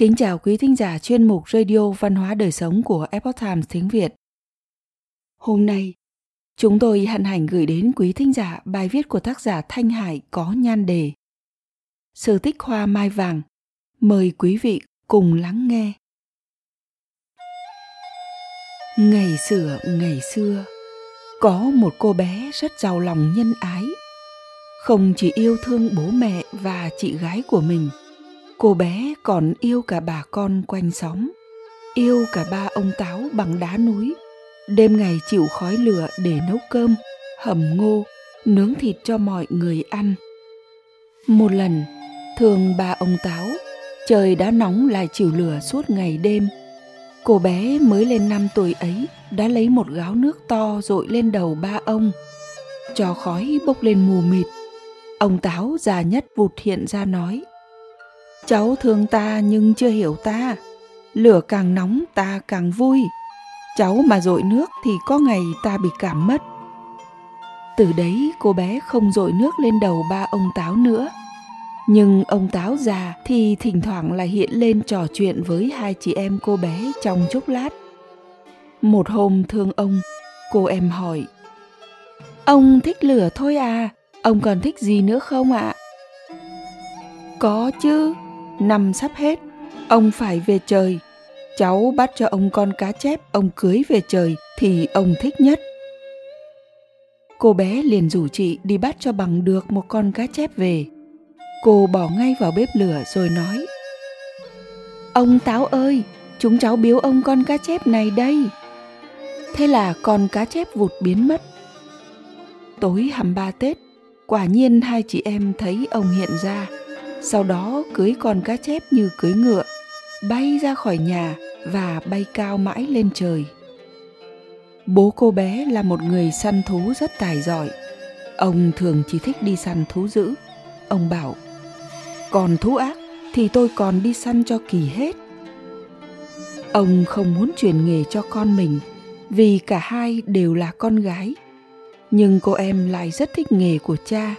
Kính chào quý thính giả chuyên mục Radio Văn hóa Đời Sống của Epoch Times tiếng Việt. Hôm nay, chúng tôi hân hạnh gửi đến quý thính giả bài viết của tác giả Thanh Hải có nhan đề Sự tích hoa mai vàng. Mời quý vị cùng lắng nghe. Ngày xưa, ngày xưa, có một cô bé rất giàu lòng nhân ái. Không chỉ yêu thương bố mẹ và chị gái của mình – cô bé còn yêu cả bà con quanh xóm, yêu cả ba ông táo bằng đá núi. Đêm ngày chịu khói lửa để nấu cơm, hầm ngô, nướng thịt cho mọi người ăn. Một lần, thường ba ông táo, trời đã nóng lại chịu lửa suốt ngày đêm. Cô bé mới lên năm tuổi ấy đã lấy một gáo nước to dội lên đầu ba ông. Cho khói bốc lên mù mịt. Ông táo già nhất vụt hiện ra nói cháu thương ta nhưng chưa hiểu ta. Lửa càng nóng, ta càng vui. Cháu mà dội nước thì có ngày ta bị cảm mất. Từ đấy cô bé không dội nước lên đầu ba ông táo nữa. Nhưng ông táo già thì thỉnh thoảng lại hiện lên trò chuyện với hai chị em cô bé trong chốc lát. Một hôm thương ông, cô em hỏi, ông thích lửa thôi à? Ông còn thích gì nữa không ạ? À? có chứ năm sắp hết. Ông phải về trời. Cháu bắt cho ông con cá chép, ông cưới về trời thì ông thích nhất. Cô bé liền rủ chị đi bắt cho bằng được một con cá chép về. Cô bỏ ngay vào bếp lửa rồi nói, ông táo ơi, chúng cháu biếu ông con cá chép này đây. Thế là con cá chép vụt biến mất. Tối hầm ba tết, quả nhiên hai chị em thấy ông hiện ra sau đó cưới con cá chép như cưới ngựa, bay ra khỏi nhà và bay cao mãi lên trời. Bố cô bé là một người săn thú rất tài giỏi. Ông thường chỉ thích đi săn thú dữ. Ông bảo, còn thú ác thì tôi còn đi săn cho kỳ hết. Ông không muốn truyền nghề cho con mình, vì cả hai đều là con gái. Nhưng cô em lại rất thích nghề của cha.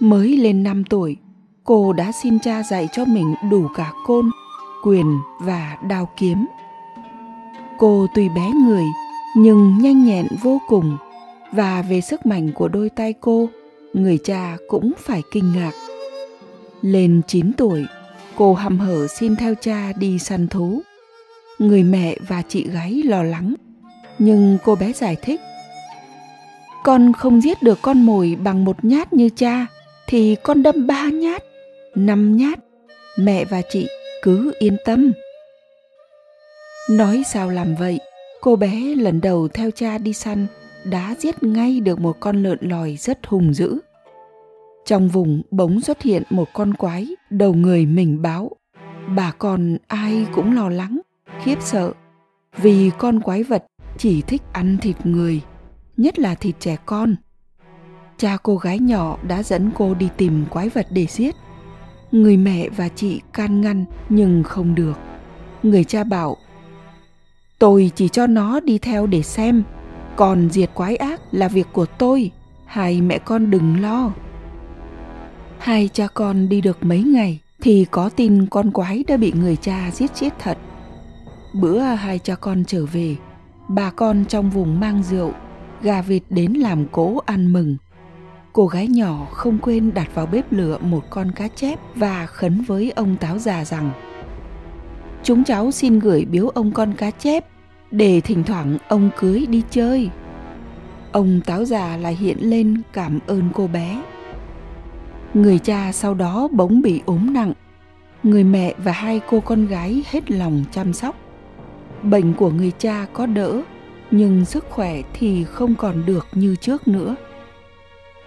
Mới lên 5 tuổi cô đã xin cha dạy cho mình đủ cả côn, quyền và đao kiếm. Cô tuy bé người, nhưng nhanh nhẹn vô cùng. Và về sức mạnh của đôi tay cô, người cha cũng phải kinh ngạc. Lên 9 tuổi, cô hăm hở xin theo cha đi săn thú. Người mẹ và chị gái lo lắng, nhưng cô bé giải thích, con không giết được con mồi bằng một nhát như cha, thì con đâm ba nhát năm nhát, mẹ và chị cứ yên tâm. Nói sao làm vậy? Cô bé lần đầu theo cha đi săn đã giết ngay được một con lợn lòi rất hùng dữ. Trong vùng bỗng xuất hiện một con quái đầu người mình báo. Bà con ai cũng lo lắng, khiếp sợ, vì con quái vật chỉ thích ăn thịt người, nhất là thịt trẻ con. Cha cô gái nhỏ đã dẫn cô đi tìm quái vật để giết người mẹ và chị can ngăn nhưng không được. Người cha bảo, tôi chỉ cho nó đi theo để xem. Còn diệt quái ác là việc của tôi. Hai mẹ con đừng lo. Hai cha con đi được mấy ngày thì có tin con quái đã bị người cha giết chết thật. Bữa hai cha con trở về, bà con trong vùng mang rượu, gà vịt đến làm cỗ ăn mừng cô gái nhỏ không quên đặt vào bếp lửa một con cá chép và khấn với ông táo già rằng, chúng cháu xin gửi biếu ông con cá chép, để thỉnh thoảng ông cưới đi chơi. Ông táo già lại hiện lên cảm ơn cô bé. Người cha sau đó bỗng bị ốm nặng. Người mẹ và hai cô con gái hết lòng chăm sóc. Bệnh của người cha có đỡ, nhưng sức khỏe thì không còn được như trước nữa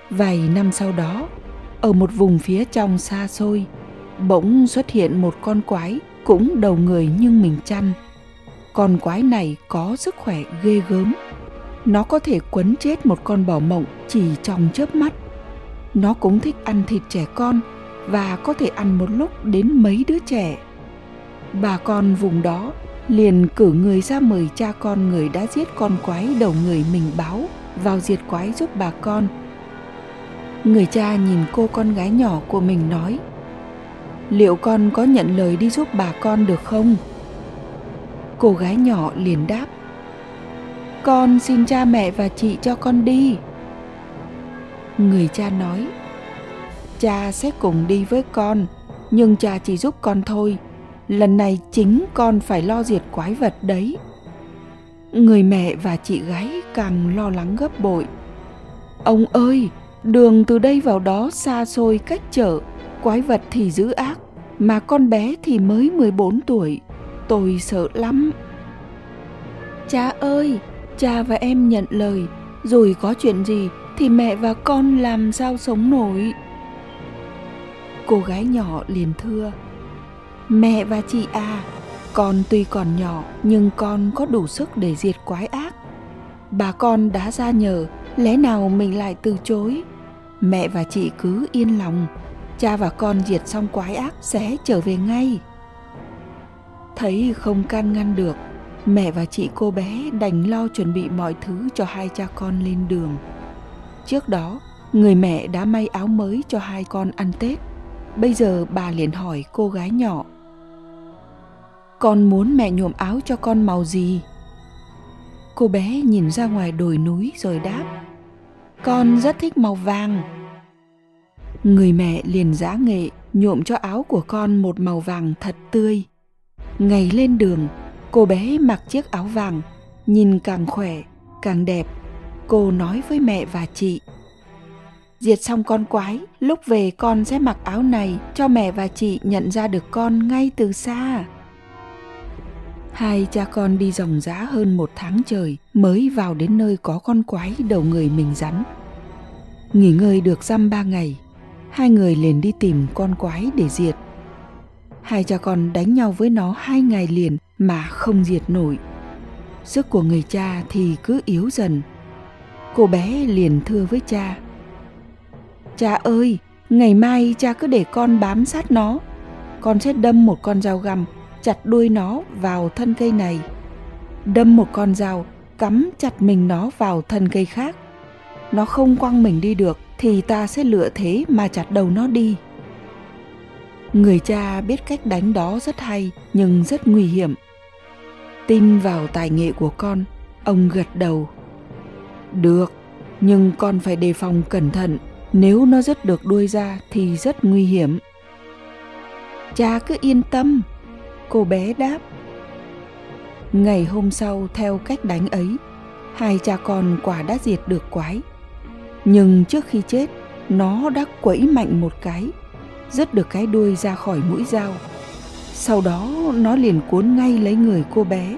vài năm sau đó, ở một vùng phía trong xa xôi, bỗng xuất hiện một con quái cũng đầu người nhưng mình chăn. Con quái này có sức khỏe ghê gớm. Nó có thể quấn chết một con bò mộng chỉ trong chớp mắt. Nó cũng thích ăn thịt trẻ con và có thể ăn một lúc đến mấy đứa trẻ. Bà con vùng đó liền cử người ra mời cha con người đã giết con quái đầu người mình báo, vào diệt quái giúp bà con người cha nhìn cô con gái nhỏ của mình nói, liệu con có nhận lời đi giúp bà con được không? Cô gái nhỏ liền đáp, con xin cha mẹ và chị cho con đi. Người cha nói, cha sẽ cùng đi với con, nhưng cha chỉ giúp con thôi. Lần này chính con phải lo diệt quái vật đấy. Người mẹ và chị gái càng lo lắng gấp bội, ông ơi đường từ đây vào đó xa xôi cách chợ quái vật thì dữ ác mà con bé thì mới 14 tuổi. Tôi sợ lắm. Cha ơi! Cha và em nhận lời. Rồi có chuyện gì thì mẹ và con làm sao sống nổi? Cô gái nhỏ liền thưa. Mẹ và chị à con tuy còn nhỏ nhưng con có đủ sức để diệt quái ác. Bà con đã ra nhờ lẽ nào mình lại từ chối mẹ và chị cứ yên lòng. Cha và con diệt xong quái ác sẽ trở về ngay. Thấy không can ngăn được, mẹ và chị cô bé đành lo chuẩn bị mọi thứ cho hai cha con lên đường. Trước đó, người mẹ đã may áo mới cho hai con ăn tết. Bây giờ bà liền hỏi cô gái nhỏ, con muốn mẹ nhuộm áo cho con màu gì? Cô bé nhìn ra ngoài đồi núi rồi đáp con rất thích màu vàng. Người mẹ liền giã nghệ, nhuộm cho áo của con một màu vàng thật tươi. Ngày lên đường, cô bé mặc chiếc áo vàng, nhìn càng khỏe, càng đẹp. Cô nói với mẹ và chị, diệt xong con quái, lúc về con sẽ mặc áo này cho mẹ và chị nhận ra được con ngay từ xa hai cha con đi dòng giá hơn một tháng trời mới vào đến nơi có con quái đầu người mình rắn. Nghỉ ngơi được dăm ba ngày, hai người liền đi tìm con quái để diệt. Hai cha con đánh nhau với nó hai ngày liền mà không diệt nổi. Sức của người cha thì cứ yếu dần. Cô bé liền thưa với cha cha ơi, ngày mai cha cứ để con bám sát nó. Con sẽ đâm một con dao găm chặt đuôi nó vào thân cây này. Đâm một con dao, cắm chặt mình nó vào thân cây khác. Nó không quăng mình đi được thì ta sẽ lựa thế mà chặt đầu nó đi. Người cha biết cách đánh đó rất hay nhưng rất nguy hiểm. Tin vào tài nghệ của con, ông gật đầu. Được, nhưng con phải đề phòng cẩn thận. Nếu nó rất được đuôi ra thì rất nguy hiểm. Cha cứ yên tâm cô bé đáp, ngày hôm sau, theo cách đánh ấy, hai cha con quả đã diệt được quái. Nhưng trước khi chết, nó đã quẫy mạnh một cái dứt được cái đuôi ra khỏi mũi dao. Sau đó, nó liền cuốn ngay lấy người cô bé.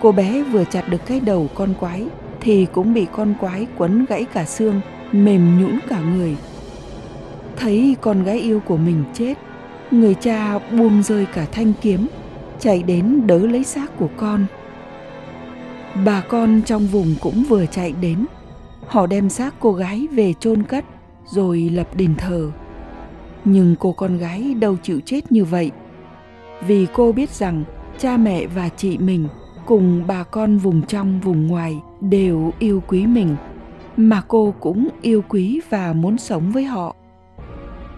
Cô bé vừa chặt được cái đầu con quái, thì cũng bị con quái quấn gãy cả xương, mềm nhũn cả người. Thấy con gái yêu của mình chết người cha buông rơi cả thanh kiếm, chạy đến đỡ lấy xác của con. Bà con trong vùng cũng vừa chạy đến. Họ đem xác cô gái về chôn cất, rồi lập đền thờ. Nhưng cô con gái đâu chịu chết như vậy. Vì cô biết rằng cha mẹ và chị mình cùng bà con vùng trong vùng ngoài đều yêu quý mình, mà cô cũng yêu quý và muốn sống với họ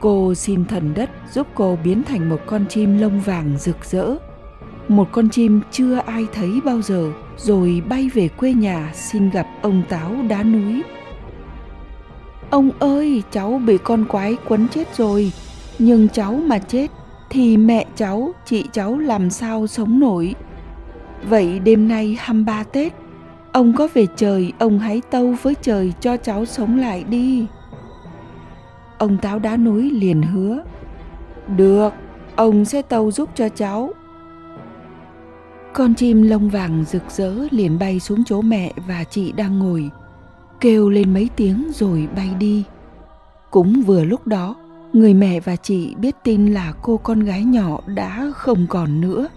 cô xin thần đất giúp cô biến thành một con chim lông vàng rực rỡ. Một con chim chưa ai thấy bao giờ, rồi bay về quê nhà xin gặp ông táo đá núi. Ông ơi, cháu bị con quái quấn chết rồi, nhưng cháu mà chết thì mẹ cháu, chị cháu làm sao sống nổi. Vậy đêm nay hăm ba tết, ông có về trời, ông hãy tâu với trời cho cháu sống lại đi ông táo đá núi liền hứa. Được, ông sẽ tâu giúp cho cháu. Con chim lông vàng rực rỡ liền bay xuống chỗ mẹ và chị đang ngồi, kêu lên mấy tiếng rồi bay đi. Cũng vừa lúc đó, người mẹ và chị biết tin là cô con gái nhỏ đã không còn nữa.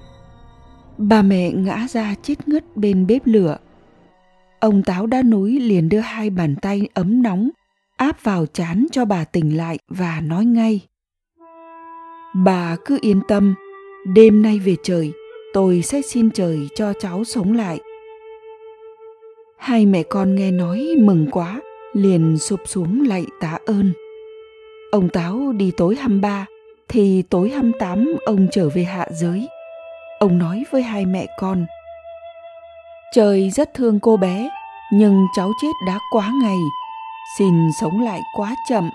Bà mẹ ngã ra chết ngất bên bếp lửa. Ông táo đá núi liền đưa hai bàn tay ấm nóng áp vào chán cho bà tỉnh lại và nói ngay bà cứ yên tâm đêm nay về trời tôi sẽ xin trời cho cháu sống lại hai mẹ con nghe nói mừng quá liền sụp xuống lạy tạ ơn ông táo đi tối hăm ba thì tối 28 ông trở về hạ giới. Ông nói với hai mẹ con. Trời rất thương cô bé, nhưng cháu chết đã quá ngày, xin sống lại quá chậm.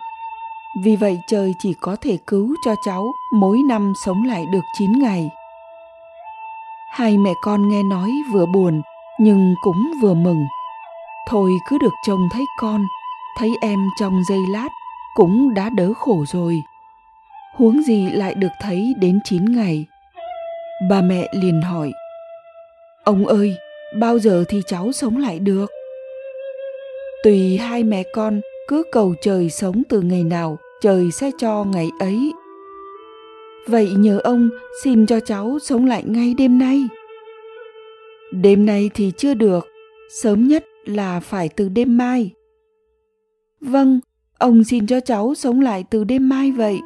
Vì vậy trời chỉ có thể cứu cho cháu mỗi năm sống lại được 9 ngày. Hai mẹ con nghe nói vừa buồn nhưng cũng vừa mừng. Thôi cứ được trông thấy con, thấy em trong giây lát cũng đã đỡ khổ rồi. Huống gì lại được thấy đến 9 ngày. Bà mẹ liền hỏi, Ông ơi, bao giờ thì cháu sống lại được? Tùy hai mẹ con cứ cầu trời sống từ ngày nào, trời sẽ cho ngày ấy. Vậy nhờ ông xin cho cháu sống lại ngay đêm nay. Đêm nay thì chưa được, sớm nhất là phải từ đêm mai. Vâng, ông xin cho cháu sống lại từ đêm mai vậy.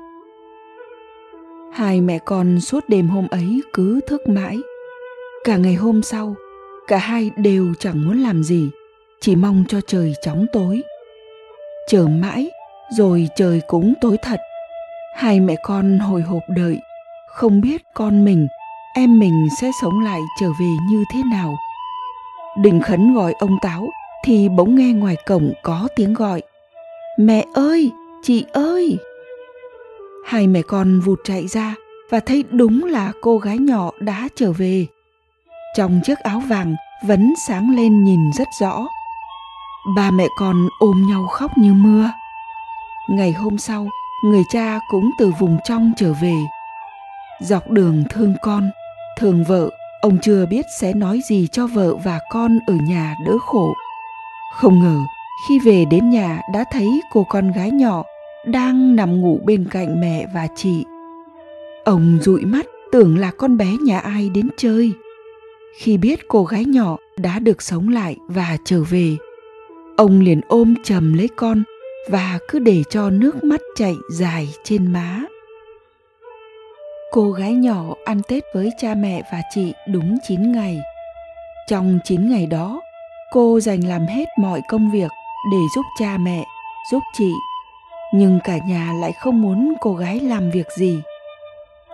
Hai mẹ con suốt đêm hôm ấy cứ thức mãi. Cả ngày hôm sau, cả hai đều chẳng muốn làm gì, chỉ mong cho trời chóng tối. Chờ mãi, rồi trời cũng tối thật. Hai mẹ con hồi hộp đợi, không biết con mình, em mình sẽ sống lại trở về như thế nào. đình khấn gọi ông Táo thì bỗng nghe ngoài cổng có tiếng gọi. Mẹ ơi, chị ơi! Hai mẹ con vụt chạy ra và thấy đúng là cô gái nhỏ đã trở về. Trong chiếc áo vàng vẫn sáng lên nhìn rất rõ. Ba mẹ con ôm nhau khóc như mưa. Ngày hôm sau, người cha cũng từ vùng trong trở về. Dọc đường thương con, thương vợ, ông chưa biết sẽ nói gì cho vợ và con ở nhà đỡ khổ. Không ngờ, khi về đến nhà đã thấy cô con gái nhỏ đang nằm ngủ bên cạnh mẹ và chị. Ông dụi mắt tưởng là con bé nhà ai đến chơi. Khi biết cô gái nhỏ đã được sống lại và trở về, ông liền ôm chầm lấy con và cứ để cho nước mắt chảy dài trên má. Cô gái nhỏ ăn Tết với cha mẹ và chị đúng 9 ngày. Trong 9 ngày đó, cô dành làm hết mọi công việc để giúp cha mẹ, giúp chị. Nhưng cả nhà lại không muốn cô gái làm việc gì.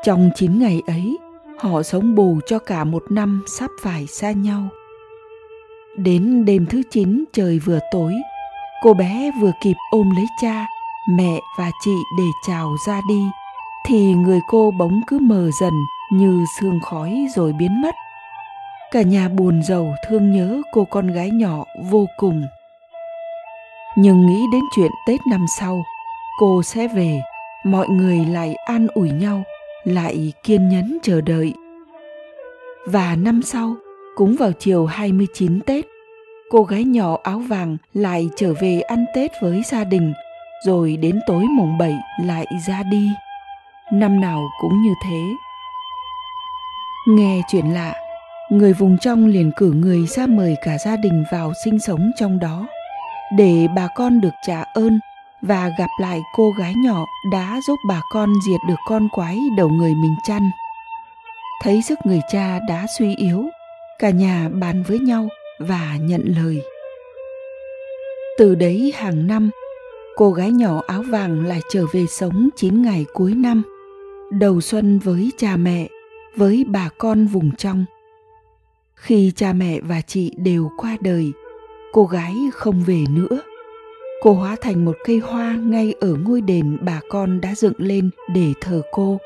Trong 9 ngày ấy, họ sống bù cho cả một năm sắp phải xa nhau. Đến đêm thứ 9 trời vừa tối, cô bé vừa kịp ôm lấy cha mẹ và chị để chào ra đi thì người cô bỗng cứ mờ dần như sương khói rồi biến mất. Cả nhà buồn rầu thương nhớ cô con gái nhỏ vô cùng. Nhưng nghĩ đến chuyện tết năm sau cô sẽ về mọi người lại an ủi nhau lại kiên nhẫn chờ đợi. Và năm sau cũng vào chiều 29 Tết cô gái nhỏ áo vàng lại trở về ăn Tết với gia đình, rồi đến tối mùng 7 lại ra đi. Năm nào cũng như thế. Nghe chuyện lạ, người vùng trong liền cử người ra mời cả gia đình vào sinh sống trong đó, để bà con được trả ơn và gặp lại cô gái nhỏ đã giúp bà con diệt được con quái đầu người mình chăn. Thấy sức người cha đã suy yếu, cả nhà bàn với nhau và nhận lời. Từ đấy hàng năm, cô gái nhỏ áo vàng lại trở về sống 9 ngày cuối năm, đầu xuân với cha mẹ, với bà con vùng trong. Khi cha mẹ và chị đều qua đời, cô gái không về nữa. Cô hóa thành một cây hoa ngay ở ngôi đền bà con đã dựng lên để thờ cô.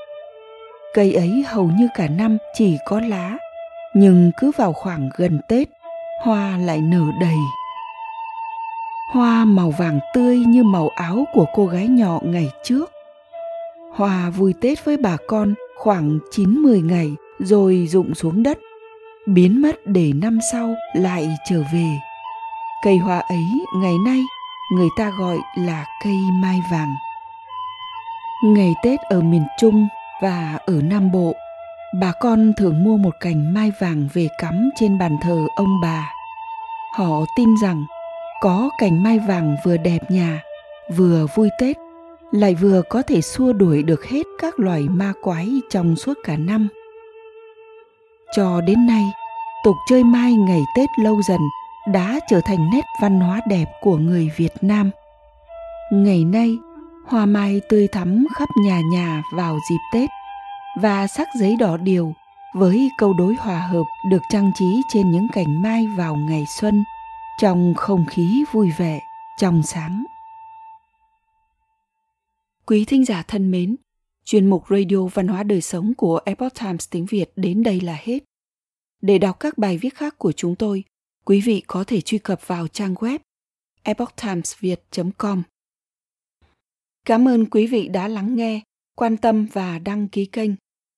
Cây ấy hầu như cả năm chỉ có lá nhưng cứ vào khoảng gần tết, hoa lại nở đầy. Hoa màu vàng tươi như màu áo của cô gái nhỏ ngày trước. Hoa vui tết với bà con khoảng 9-10 ngày rồi rụng xuống đất. Biến mất để năm sau lại trở về. Cây hoa ấy ngày nay người ta gọi là cây mai vàng. Ngày tết ở miền trung và ở nam bộ bà con thường mua một cành mai vàng về cắm trên bàn thờ ông bà. Họ tin rằng có cành mai vàng vừa đẹp nhà, vừa vui tết, lại vừa có thể xua đuổi được hết các loài ma quái trong suốt cả năm. Cho đến nay, tục chơi mai ngày tết lâu dần đã trở thành nét văn hóa đẹp của người việt nam. Ngày nay, hoa mai tươi thắm khắp nhà nhà vào dịp Tết và sắc giấy đỏ điều với câu đối hòa hợp được trang trí trên những cành mai vào ngày xuân trong không khí vui vẻ, trong sáng. Quý thính giả thân mến, chuyên mục Radio Văn hóa Đời Sống của Epoch Times tiếng Việt đến đây là hết. Để đọc các bài viết khác của chúng tôi, quý vị có thể truy cập vào trang web epochtimesviet.com. Cảm ơn quý vị đã lắng nghe, quan tâm và đăng ký kênh.